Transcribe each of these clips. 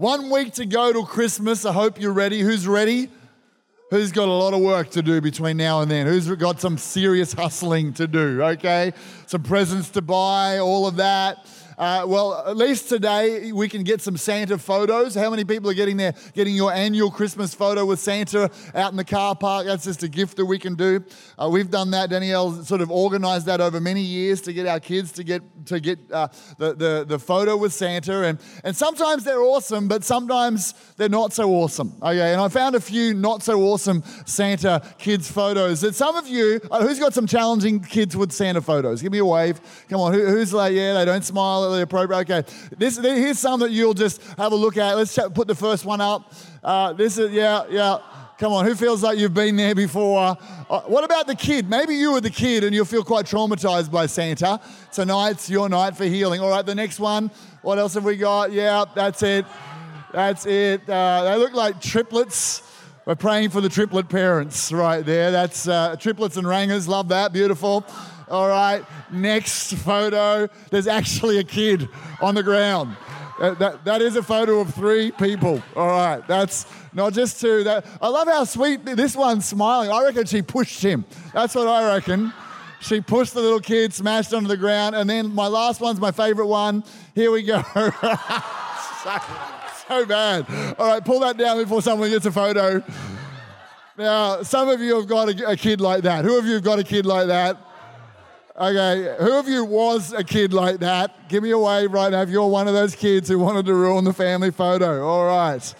One week to go till Christmas. I hope you're ready. Who's ready? Who's got a lot of work to do between now and then? Who's got some serious hustling to do? Okay? Some presents to buy, all of that. Uh, well, at least today we can get some Santa photos. How many people are getting there, getting your annual Christmas photo with Santa out in the car park? That's just a gift that we can do. Uh, we've done that. Danielle sort of organized that over many years to get our kids to get to get uh, the, the the photo with Santa, and and sometimes they're awesome, but sometimes they're not so awesome. Okay, and I found a few not so awesome Santa kids photos. That some of you, uh, who's got some challenging kids with Santa photos? Give me a wave. Come on, who, who's like, yeah, they don't smile appropriate. Okay, this here's some that you'll just have a look at. Let's put the first one up. Uh, this is yeah, yeah. Come on, who feels like you've been there before? Uh, what about the kid? Maybe you were the kid and you'll feel quite traumatized by Santa. Tonight's your night for healing. All right, the next one. What else have we got? Yeah, that's it. That's it. Uh, they look like triplets. We're praying for the triplet parents right there. That's uh, triplets and rangers. Love that. Beautiful. All right, next photo. There's actually a kid on the ground. Uh, that, that is a photo of three people. All right, that's not just two. That, I love how sweet this one's smiling. I reckon she pushed him. That's what I reckon. She pushed the little kid, smashed onto the ground, and then my last one's my favorite one. Here we go. so, so bad. All right, pull that down before someone gets a photo. Now, some of you have got a, a kid like that. Who of you have got a kid like that? Okay, who of you was a kid like that? Give me a wave right now if you're one of those kids who wanted to ruin the family photo. All right.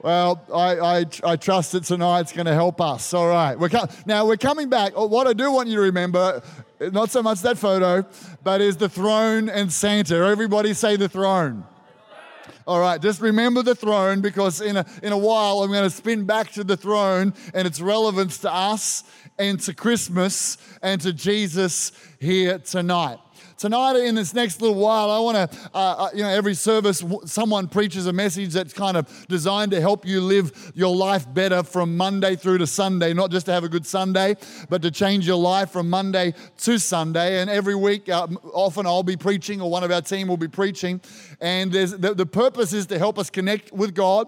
Well, I, I, I trust that tonight's going to help us. All right. We're com- now, we're coming back. Oh, what I do want you to remember, not so much that photo, but is the throne and Santa. Everybody say the throne. All right, just remember the throne because in a, in a while I'm going to spin back to the throne and its relevance to us and to Christmas and to Jesus here tonight. Tonight, in this next little while, I want to, uh, uh, you know, every service, someone preaches a message that's kind of designed to help you live your life better from Monday through to Sunday, not just to have a good Sunday, but to change your life from Monday to Sunday. And every week, uh, often I'll be preaching, or one of our team will be preaching. And the, the purpose is to help us connect with God,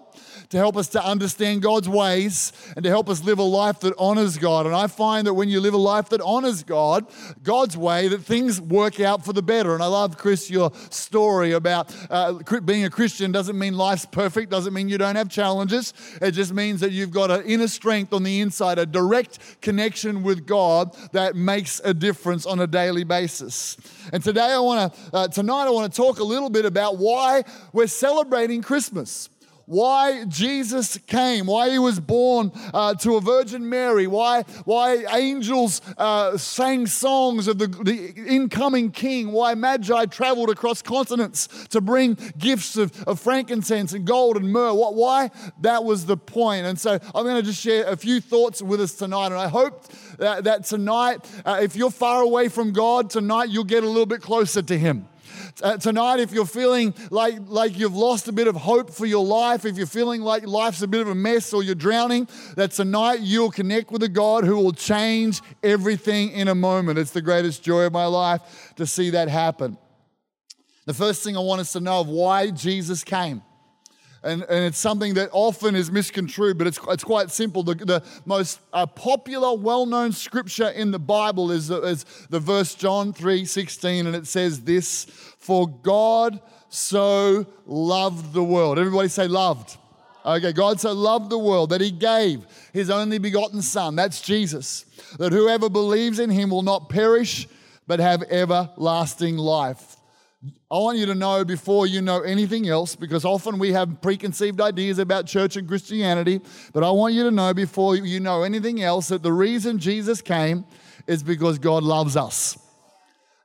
to help us to understand God's ways, and to help us live a life that honors God. And I find that when you live a life that honors God, God's way, that things work out for the better. And I love, Chris, your story about uh, being a Christian doesn't mean life's perfect, doesn't mean you don't have challenges. It just means that you've got an inner strength on the inside, a direct connection with God that makes a difference on a daily basis. And today I want to, uh, tonight I want to talk a little bit about why we're celebrating Christmas why Jesus came, why he was born uh, to a Virgin Mary, why, why angels uh, sang songs of the, the incoming king, why Magi traveled across continents to bring gifts of, of frankincense and gold and myrrh. What, why? That was the point. And so I'm going to just share a few thoughts with us tonight. And I hope that, that tonight, uh, if you're far away from God, tonight you'll get a little bit closer to him. Uh, tonight, if you're feeling like, like you've lost a bit of hope for your life, if you're feeling like life's a bit of a mess or you're drowning, that tonight you'll connect with a God who will change everything in a moment. It's the greatest joy of my life to see that happen. The first thing I want us to know of why Jesus came and, and it's something that often is misconstrued, but it's, it's quite simple. The, the most uh, popular, well known scripture in the Bible is, is the verse John 3 16, and it says this For God so loved the world. Everybody say, loved. Okay, God so loved the world that he gave his only begotten Son, that's Jesus, that whoever believes in him will not perish but have everlasting life. I want you to know before you know anything else, because often we have preconceived ideas about church and Christianity, but I want you to know before you know anything else that the reason Jesus came is because God loves us.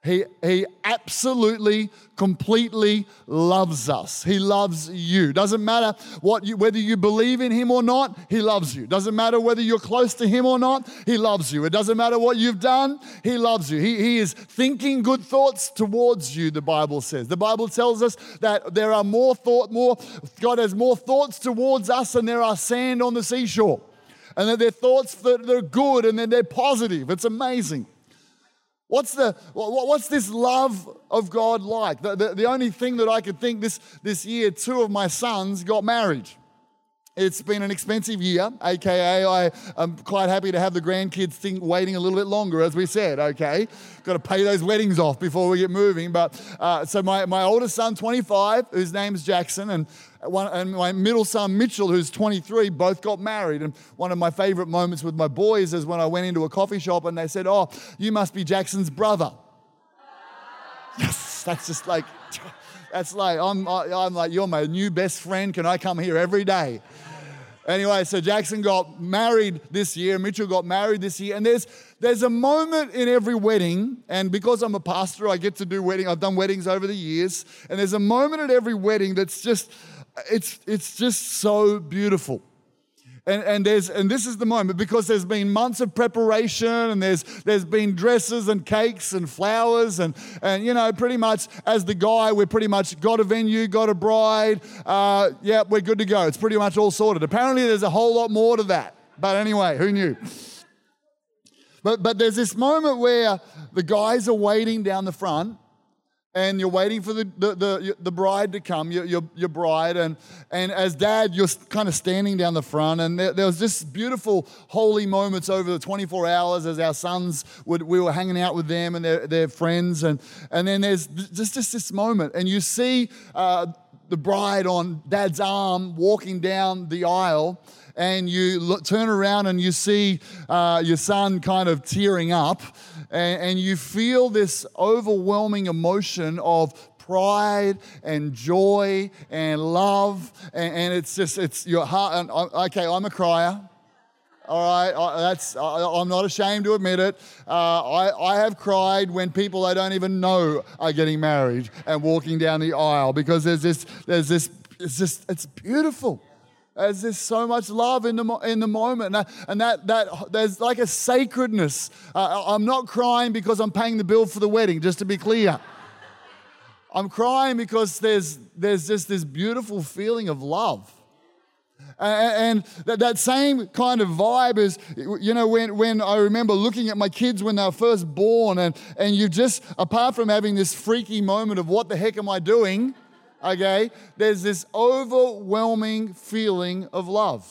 He, he absolutely, completely loves us. He loves you. Doesn't matter what you, whether you believe in Him or not, He loves you. Doesn't matter whether you're close to Him or not, He loves you. It doesn't matter what you've done, He loves you. He, he is thinking good thoughts towards you, the Bible says. The Bible tells us that there are more thought, more, God has more thoughts towards us than there are sand on the seashore. And that they're thoughts that are good and that they're positive. It's amazing. What's, the, what's this love of God like? The, the, the only thing that I could think this, this year, two of my sons got married. It's been an expensive year, aka I am quite happy to have the grandkids think waiting a little bit longer, as we said. Okay, got to pay those weddings off before we get moving. But uh, so my, my oldest son, 25, whose name's Jackson, and one, and my middle son Mitchell, who's 23, both got married. And one of my favorite moments with my boys is when I went into a coffee shop and they said, "Oh, you must be Jackson's brother." Yes, that's just like. That's like, I'm, I'm like, you're my new best friend. Can I come here every day? Anyway, so Jackson got married this year, Mitchell got married this year, and there's there's a moment in every wedding, and because I'm a pastor, I get to do wedding. I've done weddings over the years, and there's a moment at every wedding that's just it's it's just so beautiful. And, and, there's, and this is the moment because there's been months of preparation and there's, there's been dresses and cakes and flowers. And, and, you know, pretty much as the guy, we're pretty much got a venue, got a bride. Uh, yeah, we're good to go. It's pretty much all sorted. Apparently, there's a whole lot more to that. But anyway, who knew? But, but there's this moment where the guys are waiting down the front and you're waiting for the, the, the, the, bride to come, your, your, your bride. And, and as dad, you're kind of standing down the front. And there, there was just beautiful, holy moments over the 24 hours as our sons would, we were hanging out with them and their, their friends. And, and then there's just, just this moment. And you see uh, the bride on dad's arm walking down the aisle and you look, turn around and you see uh, your son kind of tearing up, and, and you feel this overwhelming emotion of pride and joy and love, and, and it's just, it's your heart. And, okay, I'm a crier. All right, that's I'm not ashamed to admit it. Uh, I, I have cried when people I don't even know are getting married and walking down the aisle because there's this, there's this, it's just, it's beautiful. There's just so much love in the, in the moment. And, that, that, there's like a sacredness. Uh, I'm not crying because I'm paying the bill for the wedding, just to be clear. I'm crying because there's, there's just this beautiful feeling of love. And that, that same kind of vibe is, you know, when, when I remember looking at my kids when they were first born, and, and you just, apart from having this freaky moment of what the heck am I doing, okay, there's this overwhelming feeling of love.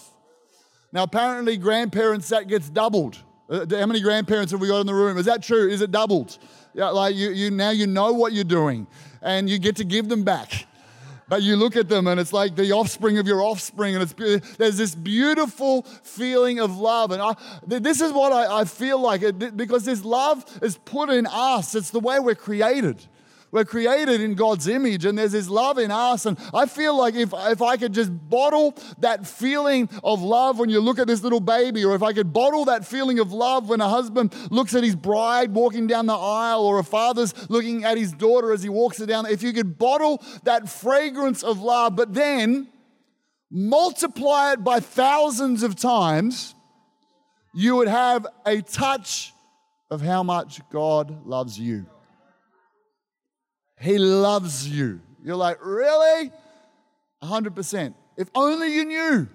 Now, apparently, grandparents, that gets doubled. Uh, how many grandparents have we got in the room? Is that true? Is it doubled? Yeah, like you, you now you know what you're doing and you get to give them back. But you look at them and it's like the offspring of your offspring, and it's there's this beautiful feeling of love. And I, this is what I, I feel like because this love is put in us. It's the way we're created. We're created in God's image and there's His love in us. And I feel like if, if I could just bottle that feeling of love when you look at this little baby, or if I could bottle that feeling of love when a husband looks at his bride walking down the aisle, or a father's looking at his daughter as he walks her down, if you could bottle that fragrance of love, but then multiply it by thousands of times, you would have a touch of how much God loves you. He loves you. You're like, really? 100%. If only you knew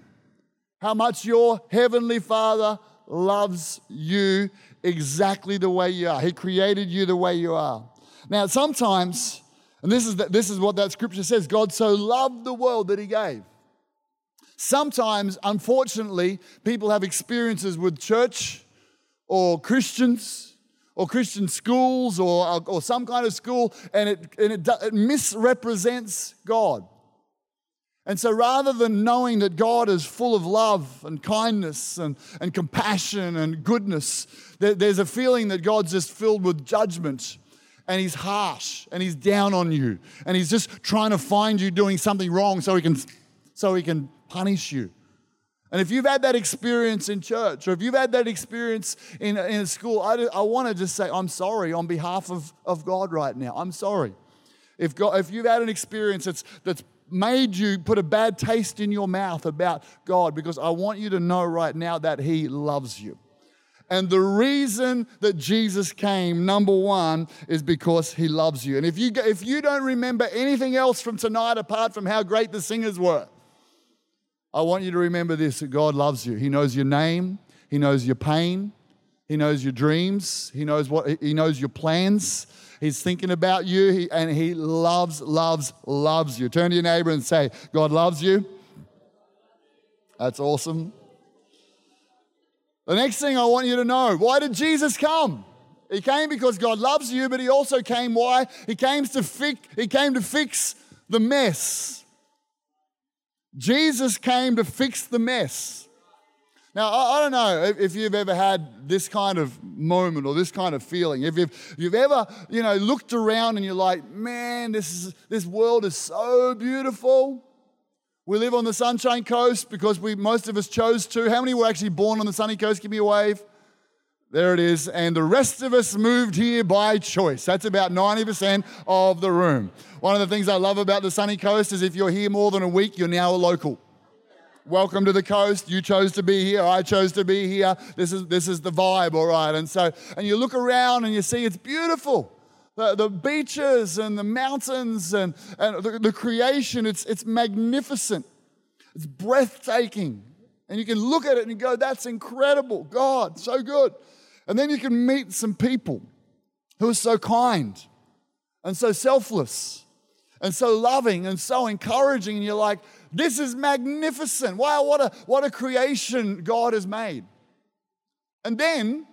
how much your heavenly Father loves you exactly the way you are. He created you the way you are. Now, sometimes, and this is, the, this is what that scripture says God so loved the world that he gave. Sometimes, unfortunately, people have experiences with church or Christians or Christian schools or, or some kind of school, and it, and it, it misrepresents God. And so rather than knowing that God is full of love and kindness and, and compassion and goodness, there, there's a feeling that God's just filled with judgment and he's harsh and he's down on you and he's just trying to find you doing something wrong so he can, so he can punish you. And if you've had that experience in church or if you've had that experience in, in school, I, I want to just say, I'm sorry on behalf of, of God right now. I'm sorry. If, God, if you've had an experience that's, that's made you put a bad taste in your mouth about God, because I want you to know right now that He loves you. And the reason that Jesus came, number one, is because he loves you. And if you, if you don't remember anything else from tonight apart from how great the singers were, I want you to remember this that God loves you. He knows your name, He knows your pain, He knows your dreams. He knows what he knows your plans. He's thinking about you he, and he loves, loves, loves you. Turn to your neighbor and say, God loves you. That's awesome. The next thing I want you to know why did Jesus come? He came because God loves you, but he also came why? He came to fix, he came to fix the mess. Jesus came to fix the mess. Now, I, don't know if you've ever had this kind of moment or this kind of feeling. If you've, you've ever, you know, looked around and you're like, man, this, is, this world is so beautiful. We live on the Sunshine Coast because we, most of us chose to. How many were actually born on the sunny coast? Give me a wave. There it is. And the rest of us moved here by choice. That's about 90% of the room. One of the things I love about the sunny coast is if you're here more than a week, you're now a local. Welcome to the coast. You chose to be here. I chose to be here. This is, this is the vibe, all right. And so, and you look around and you see it's beautiful. The, the beaches and the mountains and, and the, the creation, it's, it's magnificent. It's breathtaking. And you can look at it and go, that's incredible. God, so good. And then you can meet some people who are so kind and so selfless and so loving and so encouraging. And you're like, this is magnificent. Wow, what a, what a creation God has made. And then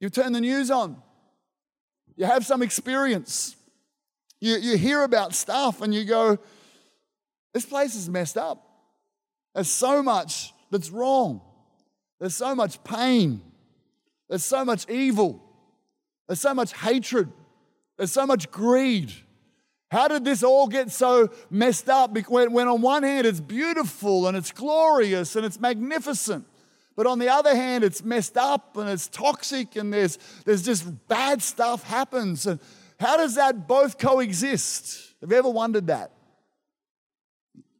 you turn the news on, you have some experience, you, you hear about stuff, and you go, this place is messed up. There's so much that's wrong, there's so much pain, there's so much evil, there's so much hatred, there's so much greed. How did this all get so messed up? When, when on one hand it's beautiful and it's glorious and it's magnificent, but on the other hand it's messed up and it's toxic and there's, there's just bad stuff happens. And how does that both coexist? Have you ever wondered that?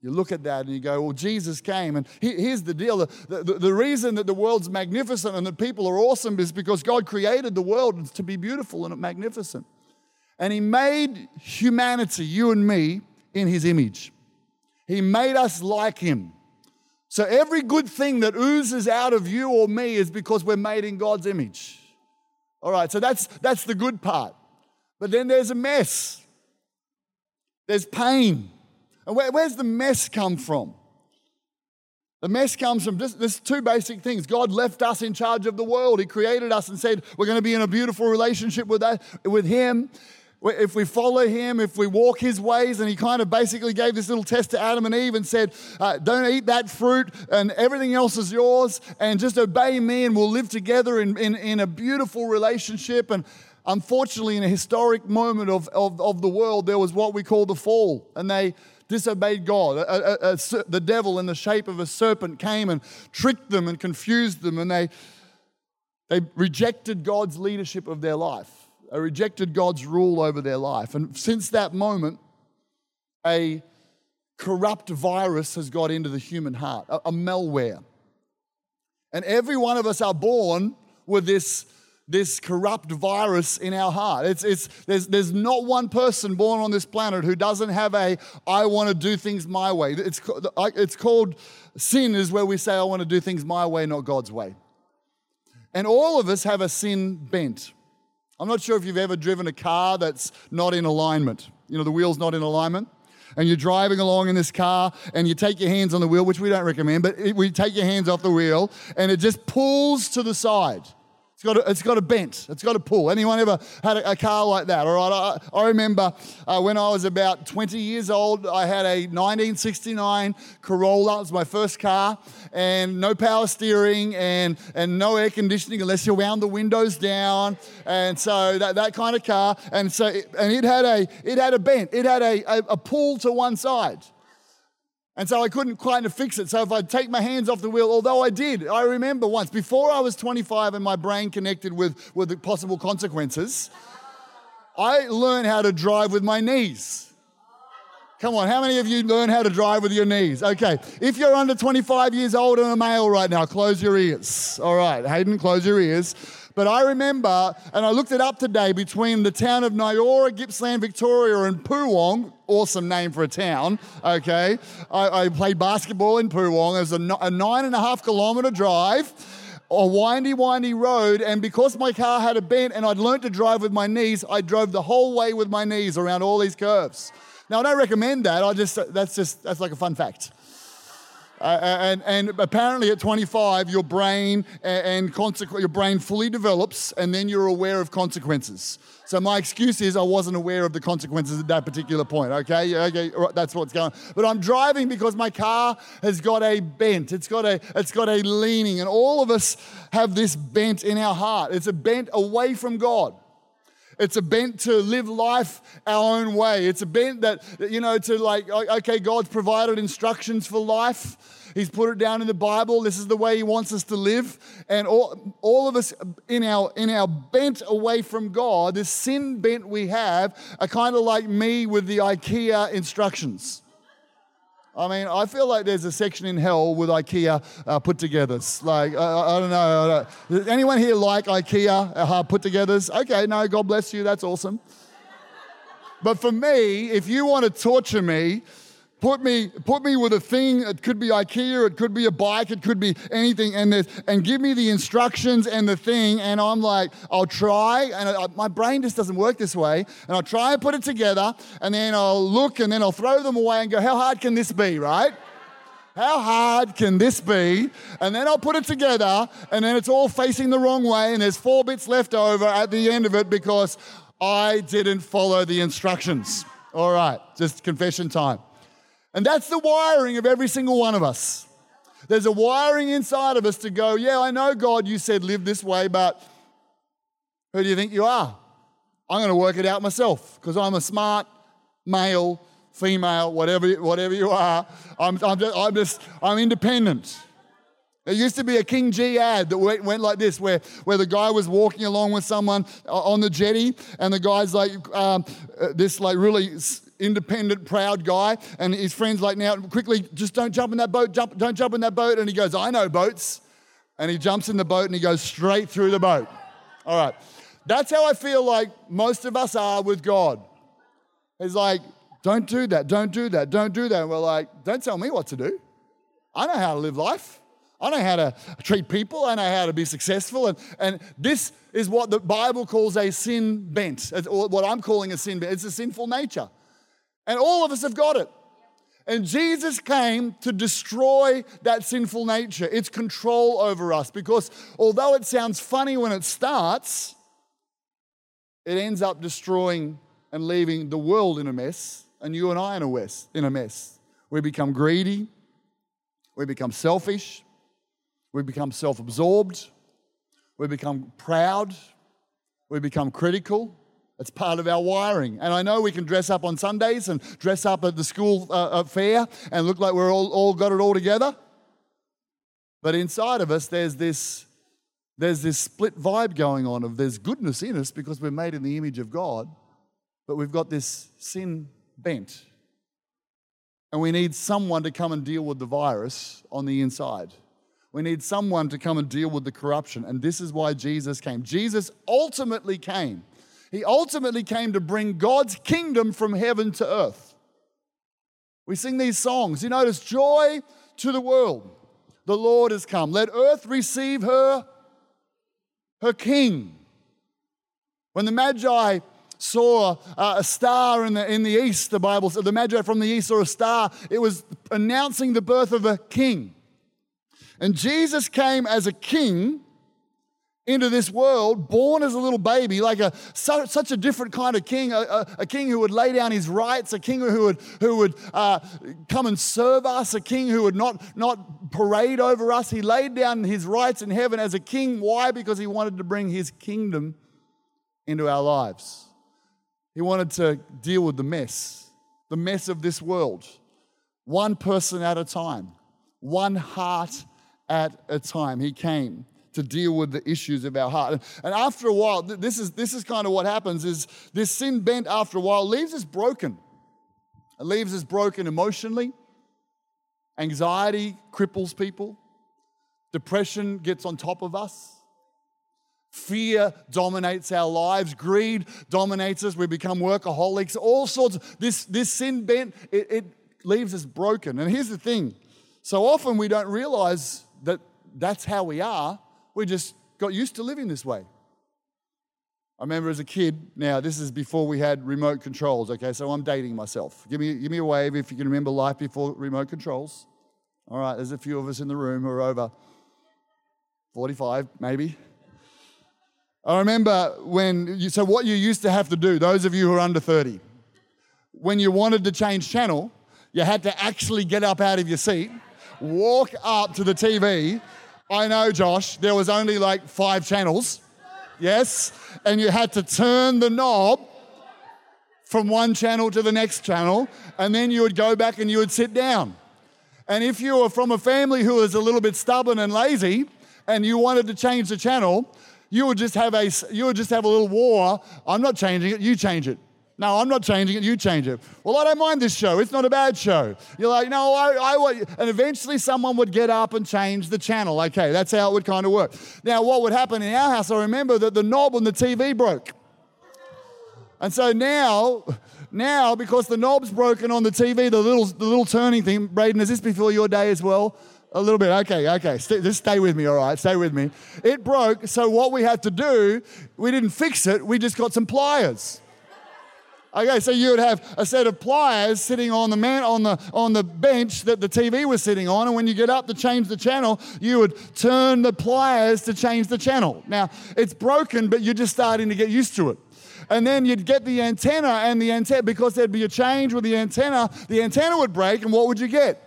You look at that and you go, well, Jesus came. And here's the deal the, the, the, reason that the world's magnificent and that people are awesome is because God created the world to be beautiful and magnificent. And He made humanity, you and me, in His image. He made us like Him. So every good thing that oozes out of you or me is because we're made in God's image. All right, so that's, that's the good part. But then there's a mess, there's pain. Where, where's the mess come from? The mess comes from this two basic things. God left us in charge of the world. He created us and said, We're going to be in a beautiful relationship with, that, with Him if we follow him, if we walk his ways, and he kind of basically gave this little test to Adam and Eve and said, uh, Don't eat that fruit, and everything else is yours, and just obey me, and we'll live together in, in, in a beautiful relationship. And unfortunately, in a historic moment of, of, of the world, there was what we call the fall, and they disobeyed God. A, a, a, the devil, in the shape of a serpent, came and tricked them and confused them, and they, they rejected God's leadership of their life They rejected God's rule over their life. And since that moment, a corrupt virus has got into the human heart, a, a malware. And every one of us are born with this, this corrupt virus in our heart. It's, it's, there's, there's not one person born on this planet who doesn't have a, I want to do things my way. It's, it's called sin, is where we say, I want to do things my way, not God's way. And all of us have a sin bent. I'm not sure if you've ever driven a car that's not in alignment. You know, the wheel's not in alignment. And you're driving along in this car and you take your hands on the wheel, which we don't recommend, but it, we take your hands off the wheel and it just pulls to the side. It's got, a, it's got a bent. It's got a pull. Anyone ever had a, a car like that? All right. I, I remember uh, when I was about 20 years old, I had a 1969 Corolla. It was my first car, and no power steering and, and no air conditioning unless you wound the windows down. And so that, that kind of car. And so it, and it had a it had a bent. It had a, a, a pull to one side. And so I couldn't of fix it. So if I'd take my hands off the wheel, although I did, I remember once, before I was 25 and my brain connected with, with the possible consequences, I learned how to drive with my knees. Come on, how many of you learn how to drive with your knees? Okay, if you're under 25 years old and a male right now, close your ears. All right, Hayden, close your ears. But I remember, and I looked it up today, between the town of Nyora, Gippsland, Victoria, and Poowong, awesome name for a town, okay? I, I played basketball in Poowong. It was a, a nine and a half kilometre drive. a windy, windy road, and because my car had a bent and I'd learned to drive with my knees, I drove the whole way with my knees around all these curves. Now, I don't recommend that. I just, that's just, that's like a fun fact. Uh, and, and apparently at 25, your brain and, consequ- your brain fully develops, and then you're aware of consequences. So my excuse is I wasn't aware of the consequences at that particular point. Okay, okay, that's what's going. on. But I'm driving because my car has got a bent. It's got a it's got a leaning, and all of us have this bent in our heart. It's a bent away from God. It's a bent to live life our own way. It's a bent that, you know, to like, okay, God's provided instructions for life. He's put it down in the Bible. This is the way He wants us to live. And all, all of us in our, in our bent away from God, this sin bent we have, are kind of like me with the IKEA instructions. I mean, I feel like there's a section in hell with IKEA uh, put togethers. Like, I, I don't know. Does anyone here like IKEA uh, put togethers? Okay, no, God bless you. That's awesome. But for me, if you want to torture me, Put me, put me with a thing. It could be IKEA, it could be a bike, it could be anything, and this, and give me the instructions and the thing. And I'm like, I'll try, and I, my brain just doesn't work this way. And I'll try and put it together, and then I'll look, and then I'll throw them away and go, how hard can this be, right? How hard can this be? And then I'll put it together, and then it's all facing the wrong way, and there's four bits left over at the end of it because I didn't follow the instructions. All right, just confession time. And that's the wiring of every single one of us. There's a wiring inside of us to go, yeah, I know, God, you said live this way, but who do you think you are? I'm going to work it out myself because I'm a smart male, female, whatever, whatever you are. I'm, I'm, just, I'm, just, I'm independent. There used to be a King Gee ad that went, went, like this, where, where the guy was walking along with someone on the jetty, and the guy's like, um, uh, this like really independent, proud guy, and his friends like, now quickly, just don't jump in that boat, jump, don't jump in that boat. And he goes, I know boats. And he jumps in the boat and he goes straight through the boat. All right. That's how I feel like most of us are with God. He's like, don't do that, don't do that, don't do that. And we're like, don't tell me what to do. I know how to live life. I know how to treat people. I know how to be successful. And, and this is what the Bible calls a sin bent, or what I'm calling a sin bent. It's a sinful nature. And all of us have got it. And Jesus came to destroy that sinful nature, its control over us. Because although it sounds funny when it starts, it ends up destroying and leaving the world in a mess, and you and I in a mess. In a mess. We become greedy, we become selfish, we become self absorbed, we become proud, we become critical, it's part of our wiring. And I know we can dress up on Sundays and dress up at the school uh, fair and look like we're all, all got it all together. But inside of us, there's this, there's this split vibe going on of there's goodness in us because we're made in the image of God, but we've got this sin bent. And we need someone to come and deal with the virus on the inside. We need someone to come and deal with the corruption. And this is why Jesus came. Jesus ultimately came he ultimately came to bring God's kingdom from heaven to earth. We sing these songs. You notice, joy to the world. The Lord has come. Let earth receive her, her king. When the Magi saw uh, a star in the, in the east, the Bible said, the Magi from the east saw a star, it was announcing the birth of a king. And Jesus came as a king into this world, born as a little baby, like a such a different kind of king, a, a, a king who would lay down his rights, a king who would who would uh, come and serve us, a king who would not not parade over us. He laid down his rights in heaven as a king. Why? Because he wanted to bring his kingdom into our lives. He wanted to deal with the mess, the mess of this world, one person at a time, one heart at a time. He came to deal with the issues of our heart. And after a while, this is, this is kind of what happens is this sin bent after a while leaves us broken. It leaves us broken emotionally. Anxiety cripples people. Depression gets on top of us. Fear dominates our lives. Greed dominates us. We become workaholics. All sorts this, this sin bent, it, it leaves us broken. And here's the thing so often we don't realize that that's how we are we just got used to living this way. I remember as a kid, now this is before we had remote controls, okay, so I'm dating myself. Give me, give me a wave if you can remember life before remote controls. All right, there's a few of us in the room who are over 45, maybe. I remember when, you, so what you used to have to do, those of you who are under 30, when you wanted to change channel, you had to actually get up out of your seat, walk up to the TV. I know, Josh, there was only like five channels, yes? And you had to turn the knob from one channel to the next channel, and then you would go back and you would sit down. And if you were from a family who was a little bit stubborn and lazy, and you wanted to change the channel, you would just have a you would just have a little war. I'm not changing it, you change it. No, I'm not changing it, you change it. Well, I don't mind this show. It's not a bad show. You're like, no, I, I and eventually someone would get up and change the channel. Okay, that's how it would kind of work. Now, what would happen in our house, I remember that the knob on the TV broke. And so now, now, because the knob's broken on the TV, the little, the little turning thing, Braden, is this before your day as well? A little bit. Okay, okay. Stay, just stay with me, all right? Stay with me. It broke. So what we had to do, we didn't fix it. We just got some pliers. Okay, so you would have a set of pliers sitting on the man on the on the bench that the TV was sitting on, and when you get up to change the channel, you would turn the pliers to change the channel. Now it's broken, but you're just starting to get used to it. And then you'd get the antenna, and the antenna because there'd be a change with the antenna, the antenna would break, and what would you get?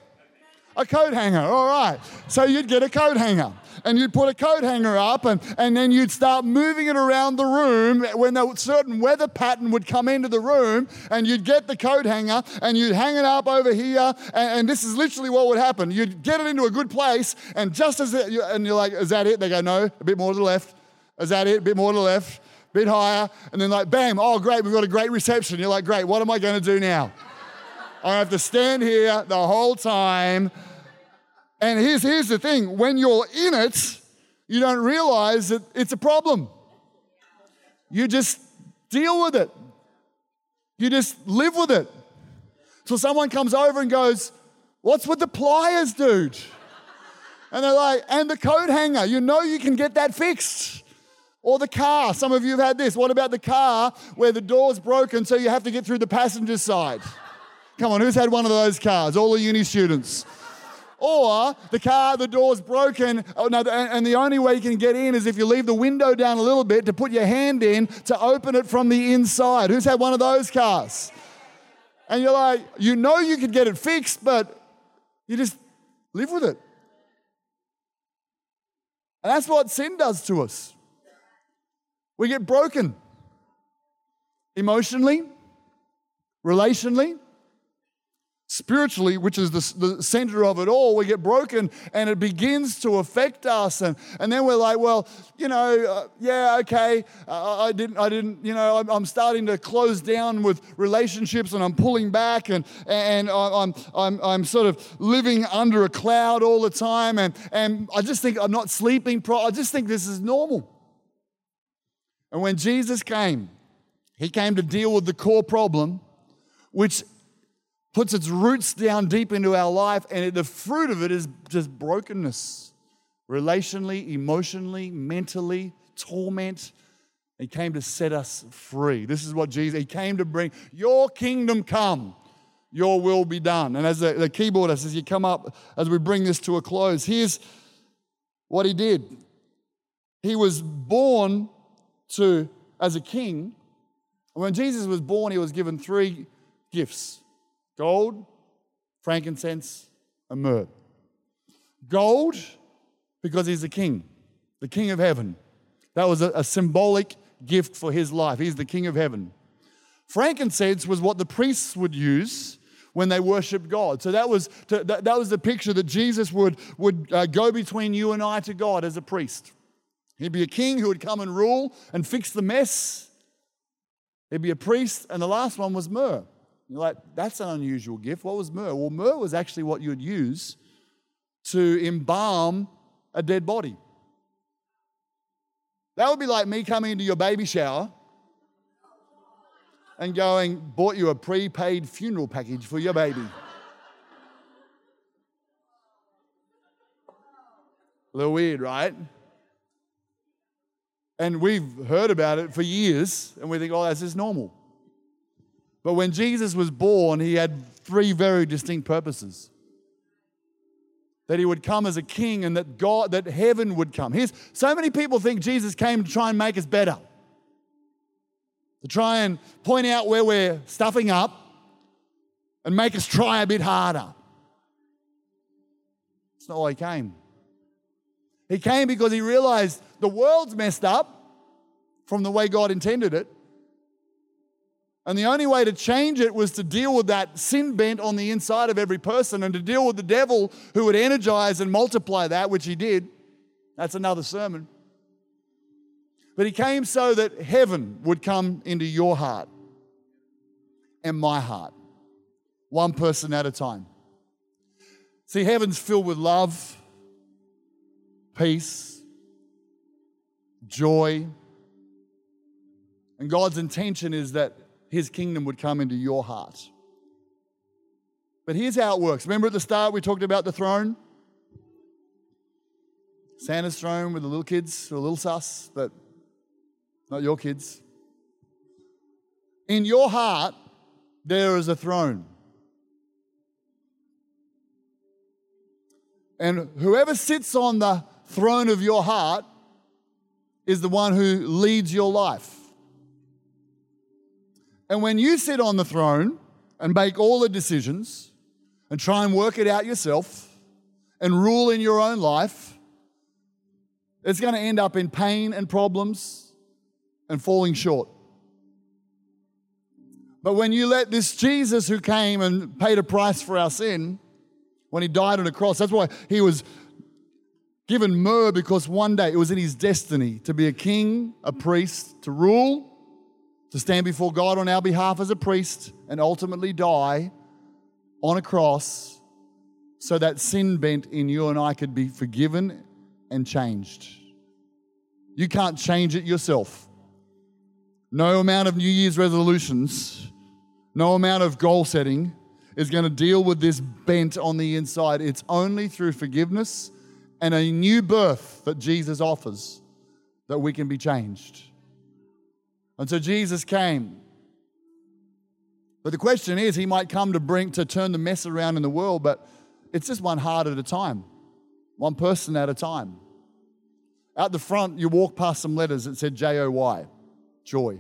A coat hanger, all right. So you'd get a coat hanger and you'd put a coat hanger up and, and then you'd start moving it around the room when a certain weather pattern would come into the room and you'd get the coat hanger and you'd hang it up over here and, and this is literally what would happen. You'd get it into a good place and just as it, and you're like, is that it? They go, no, a bit more to the left. Is that it? A bit more to the left. A bit higher. And then like, bam, oh great, we've got a great reception. You're like, great, what am I going to do now? I have to stand here the whole time. And here's, here's the thing when you're in it, you don't realize that it's a problem. You just deal with it, you just live with it. So someone comes over and goes, What's with the pliers, dude? And they're like, And the coat hanger, you know you can get that fixed. Or the car, some of you have had this. What about the car where the door's broken so you have to get through the passenger side? Come on, who's had one of those cars? All the uni students. Or the car, the door's broken, oh, and the only way you can get in is if you leave the window down a little bit to put your hand in to open it from the inside. Who's had one of those cars? And you're like, you know you could get it fixed, but you just live with it. And that's what sin does to us. We get broken emotionally, relationally, spiritually, which is the, the center of it all, we get broken and it begins to affect us. And, and then we're like, well, you know, uh, yeah, okay, uh, I didn't, I didn't, you know, I'm, I'm, starting to close down with relationships and I'm pulling back and, and I'm, I'm, I'm sort of living under a cloud all the time. And, and I just think I'm not sleeping. Pro- I just think this is normal. And when Jesus came, he came to deal with the core problem, which puts its roots down deep into our life, and it, the fruit of it is just brokenness relationally, emotionally, mentally, torment. He came to set us free. This is what Jesus, He came to bring your kingdom come, your will be done. And as the, the keyboardist, as you come up, as we bring this to a close, here's what He did. He was born to, as a king. When Jesus was born, He was given three gifts gold, frankincense, and myrrh. Gold, because he's the king, the king of heaven. That was a, a symbolic gift for his life. He's the king of heaven. Frankincense was what the priests would use when they worshiped God. So that was, to, that, that, was the picture that Jesus would, would uh, go between you and I to God as a priest. He'd be a king who would come and rule and fix the mess. He'd be a priest, and the last one was myrrh. You're like, that's an unusual gift. What was myrrh? Well, myrrh was actually what you'd use to embalm a dead body. That would be like me coming into your baby shower and going, bought you a prepaid funeral package for your baby. a little weird, right? And we've heard about it for years, and we think, oh, that's just normal. But when Jesus was born, he had three very distinct purposes. That he would come as a king and that God, that heaven would come. Here's so many people think Jesus came to try and make us better. To try and point out where we're stuffing up and make us try a bit harder. It's not why he came. He came because he realized the world's messed up from the way God intended it. And the only way to change it was to deal with that sin bent on the inside of every person and to deal with the devil who would energize and multiply that, which he did. That's another sermon. But he came so that heaven would come into your heart and my heart, one person at a time. See, heaven's filled with love, peace, joy. And God's intention is that his kingdom would come into your heart. But here's how it works. Remember at the start we talked about the throne? Santa's throne with the little kids, or little sus, but not your kids. In your heart, there is a throne. And whoever sits on the throne of your heart is the one who leads your life. And when you sit on the throne and make all the decisions and try and work it out yourself and rule in your own life, it's going to end up in pain and problems and falling short. But when you let this Jesus who came and paid a price for our sin, when he died on a cross, that's why he was given myrrh because one day it was in his destiny to be a king, a priest, to rule to stand before God on our behalf as a priest and ultimately die on a cross so that sin bent in you and I could be forgiven and changed. You can't change it yourself. No amount of New Year's resolutions, no amount of goal setting is going to deal with this bent on the inside. It's only through forgiveness and a new birth that Jesus offers that we can be changed. And so Jesus came. But the question is, he might come to bring to turn the mess around in the world, but it's just one heart at a time, one person at a time. Out the front, you walk past some letters that said J O Y, joy.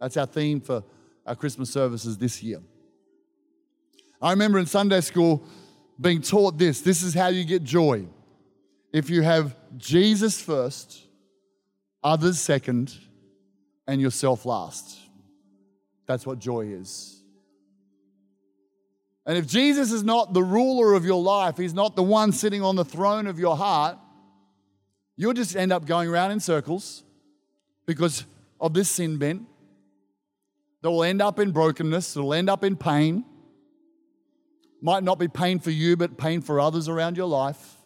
That's our theme for our Christmas services this year. I remember in Sunday school being taught this this is how you get joy. If you have Jesus first, others second, and yourself last. That's what joy is. And if Jesus is not the ruler of your life, he's not the one sitting on the throne of your heart, you'll just end up going around in circles because of this sin bent that will end up in brokenness, it'll end up in pain. Might not be pain for you, but pain for others around your life.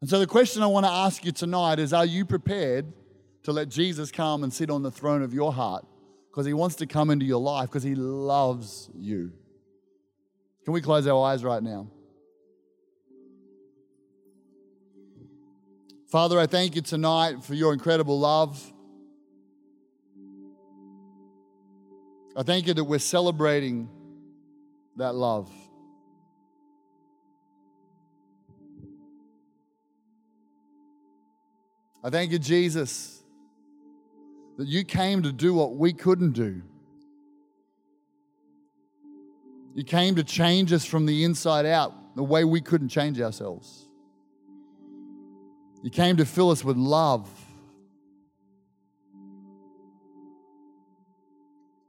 And so, the question I want to ask you tonight is Are you prepared to let Jesus come and sit on the throne of your heart because he wants to come into your life because he loves you. Can we close our eyes right now? Father, I thank you tonight for your incredible love. I thank you that we're celebrating that love. I thank you, Jesus, that you came to do what we couldn't do. You came to change us from the inside out, the way we couldn't change ourselves. You came to fill us with love,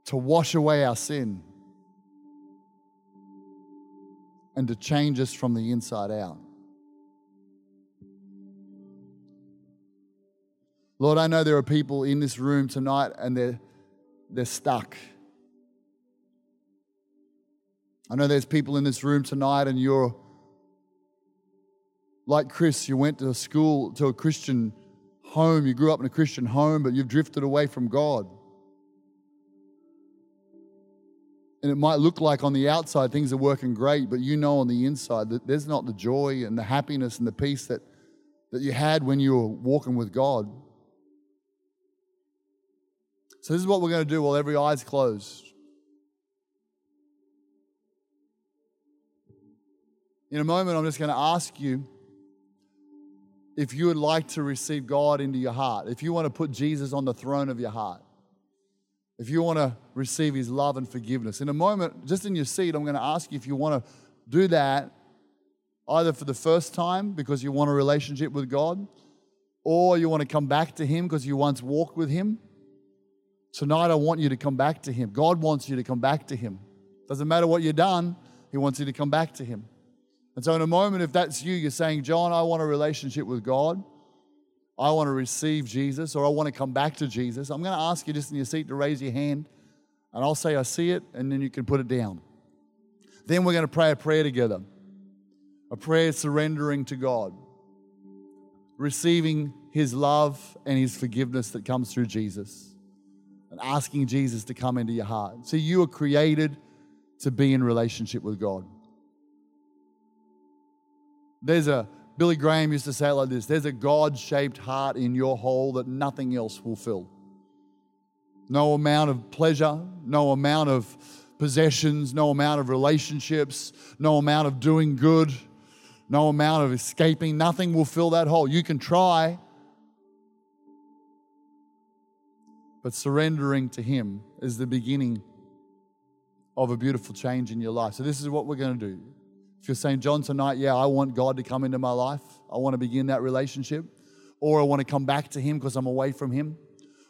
to wash away our sin, and to change us from the inside out. Lord, I know there are people in this room tonight and they're, they're stuck. I know there's people in this room tonight and you're like Chris, you went to school, to a Christian home, you grew up in a Christian home, but you've drifted away from God. And it might look like on the outside things are working great, but you know on the inside that there's not the joy and the happiness and the peace that, that you had when you were walking with God. So, this is what we're going to do while every eye's closed. In a moment, I'm just going to ask you if you would like to receive God into your heart, if you want to put Jesus on the throne of your heart, if you want to receive his love and forgiveness. In a moment, just in your seat, I'm going to ask you if you want to do that either for the first time because you want a relationship with God, or you want to come back to him because you once walked with him. Tonight, I want you to come back to him. God wants you to come back to him. Doesn't matter what you've done, he wants you to come back to him. And so, in a moment, if that's you, you're saying, John, I want a relationship with God. I want to receive Jesus, or I want to come back to Jesus. I'm going to ask you just in your seat to raise your hand, and I'll say, I see it, and then you can put it down. Then we're going to pray a prayer together a prayer surrendering to God, receiving His love and His forgiveness that comes through Jesus, and asking Jesus to come into your heart. See, you are created to be in relationship with God. There's a Billy Graham used to say it like this there's a God shaped heart in your hole that nothing else will fill. No amount of pleasure, no amount of possessions, no amount of relationships, no amount of doing good, no amount of escaping, nothing will fill that hole. You can try, but surrendering to Him is the beginning of a beautiful change in your life. So, this is what we're going to do. If you're saying, John, tonight, yeah, I want God to come into my life, I want to begin that relationship, or I want to come back to Him because I'm away from Him,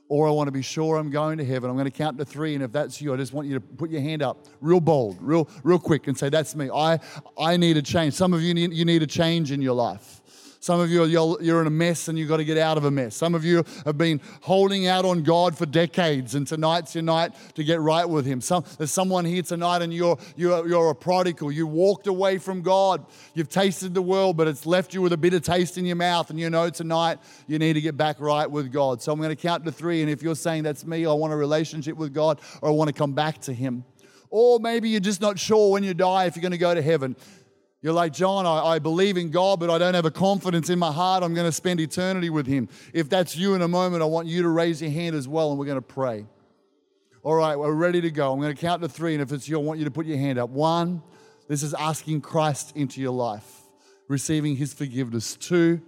or I want to be sure I'm going to heaven. I'm going to count to three, and if that's you, I just want you to put your hand up real bold, real, real quick, and say, That's me. I, I need a change. Some of you need, you need a change in your life. Some of you, you're in a mess and you've got to get out of a mess. Some of you have been holding out on God for decades, and tonight's your night to get right with Him. Some, there's someone here tonight and you're, you're, you're a prodigal. You walked away from God. You've tasted the world, but it's left you with a bitter taste in your mouth, and you know tonight you need to get back right with God. So I'm going to count to three, and if you're saying, That's me, I want a relationship with God, or I want to come back to Him. Or maybe you're just not sure when you die if you're going to go to heaven. You're like, John, I, I, believe in God, but I don't have a confidence in my heart I'm going to spend eternity with Him. If that's you in a moment, I want you to raise your hand as well, and we're going to pray. All right, we're ready to go. I'm going to count to three, and if it's you, I want you to put your hand up. One, this is asking Christ into your life, receiving His forgiveness. Two,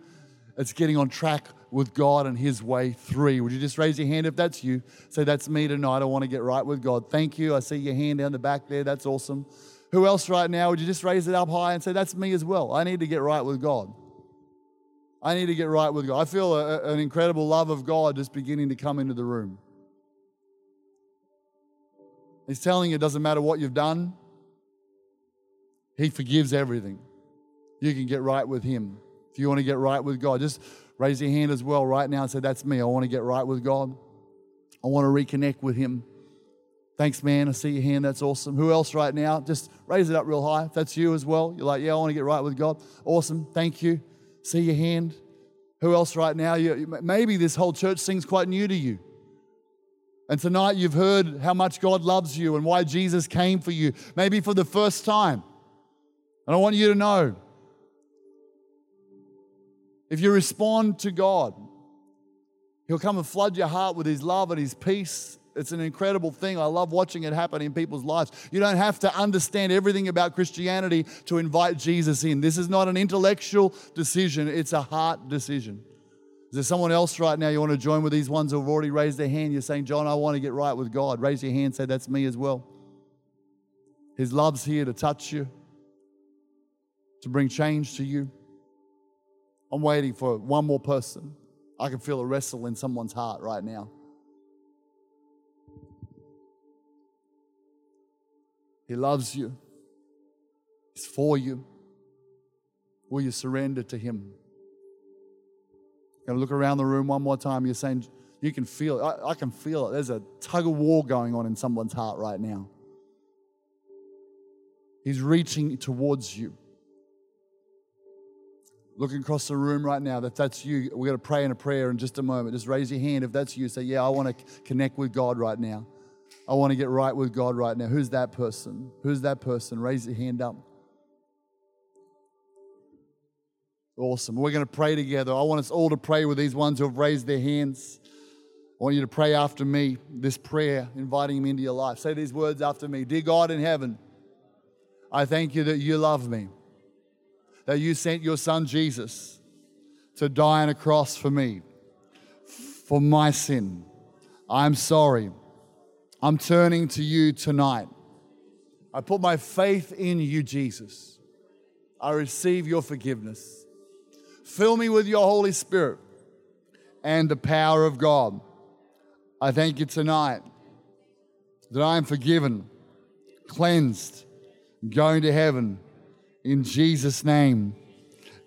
it's getting on track with God and His way. Three, would you just raise your hand if that's you? Say, That's me tonight. I want to get right with God. Thank you. I see your hand down the back there. That's awesome. Who else right now would you just raise it up high and say, That's me as well? I need to get right with God. I need to get right with God. I feel a, an incredible love of God just beginning to come into the room. He's telling you it doesn't matter what you've done, He forgives everything. You can get right with Him. If you want to get right with God, just raise your hand as well right now and say, That's me. I want to get right with God. I want to reconnect with Him. Thanks, man. I see your hand. That's awesome. Who else right now? Just raise it up real high. If that's you as well. You're like, yeah, I want to get right with God. Awesome. Thank you. See your hand. Who else right now? You, maybe this whole church thing's quite new to you. And tonight you've heard how much God loves you and why Jesus came for you, maybe for the first time. And I want you to know if you respond to God, He'll come and flood your heart with His love and His peace it's an incredible thing. I love watching it happen in people's lives. You don't have to understand everything about Christianity to invite Jesus in. This is not an intellectual decision, it's a heart decision. Is there someone else right now you want to join with these ones who have already raised their hand? You're saying, John, I want to get right with God. Raise your hand, say, That's me as well. His love's here to touch you, to bring change to you. I'm waiting for one more person. I can feel a wrestle in someone's heart right now. He loves you. He's for you. Will you surrender to Him? Gonna look around the room one more time. You're saying, you can feel it. I, I, can feel it. There's a tug of war going on in someone's heart right now. He's reaching towards you. Looking across the room right now, that that's you. We're going to pray in a prayer in just a moment. Just raise your hand if that's you. Say, Yeah, I want to connect with God right now. I want to get right with God right now. Who's that person? Who's that person? Raise your hand up. Awesome. We're going to pray together. I want us all to pray with these ones who have raised their hands. I want you to pray after me this prayer, inviting him into your life. Say these words after me Dear God in heaven, I thank you that you love me, that you sent your son Jesus to die on a cross for me, for my sin. I'm sorry. I'm turning to you tonight. I put my faith in you, Jesus. I receive your forgiveness. Fill me with your Holy Spirit and the power of God. I thank you tonight that I am forgiven, cleansed, going to heaven. In Jesus' name,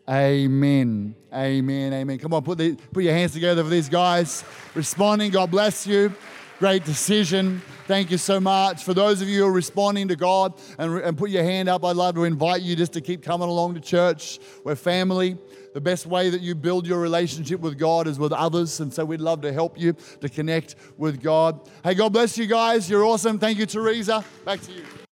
amen. Amen. Amen. Come on, put, the, put your hands together for these guys responding. God bless you. Great decision. Thank you so much. For those of you who are responding to God and, and put your hand up, I'd love to invite you just to keep coming along to church. We're family. The best way that you build your relationship with God is with others. And so we'd love to help you to connect with God. Hey, God bless you guys. You're awesome. Thank you, Teresa. Back to you.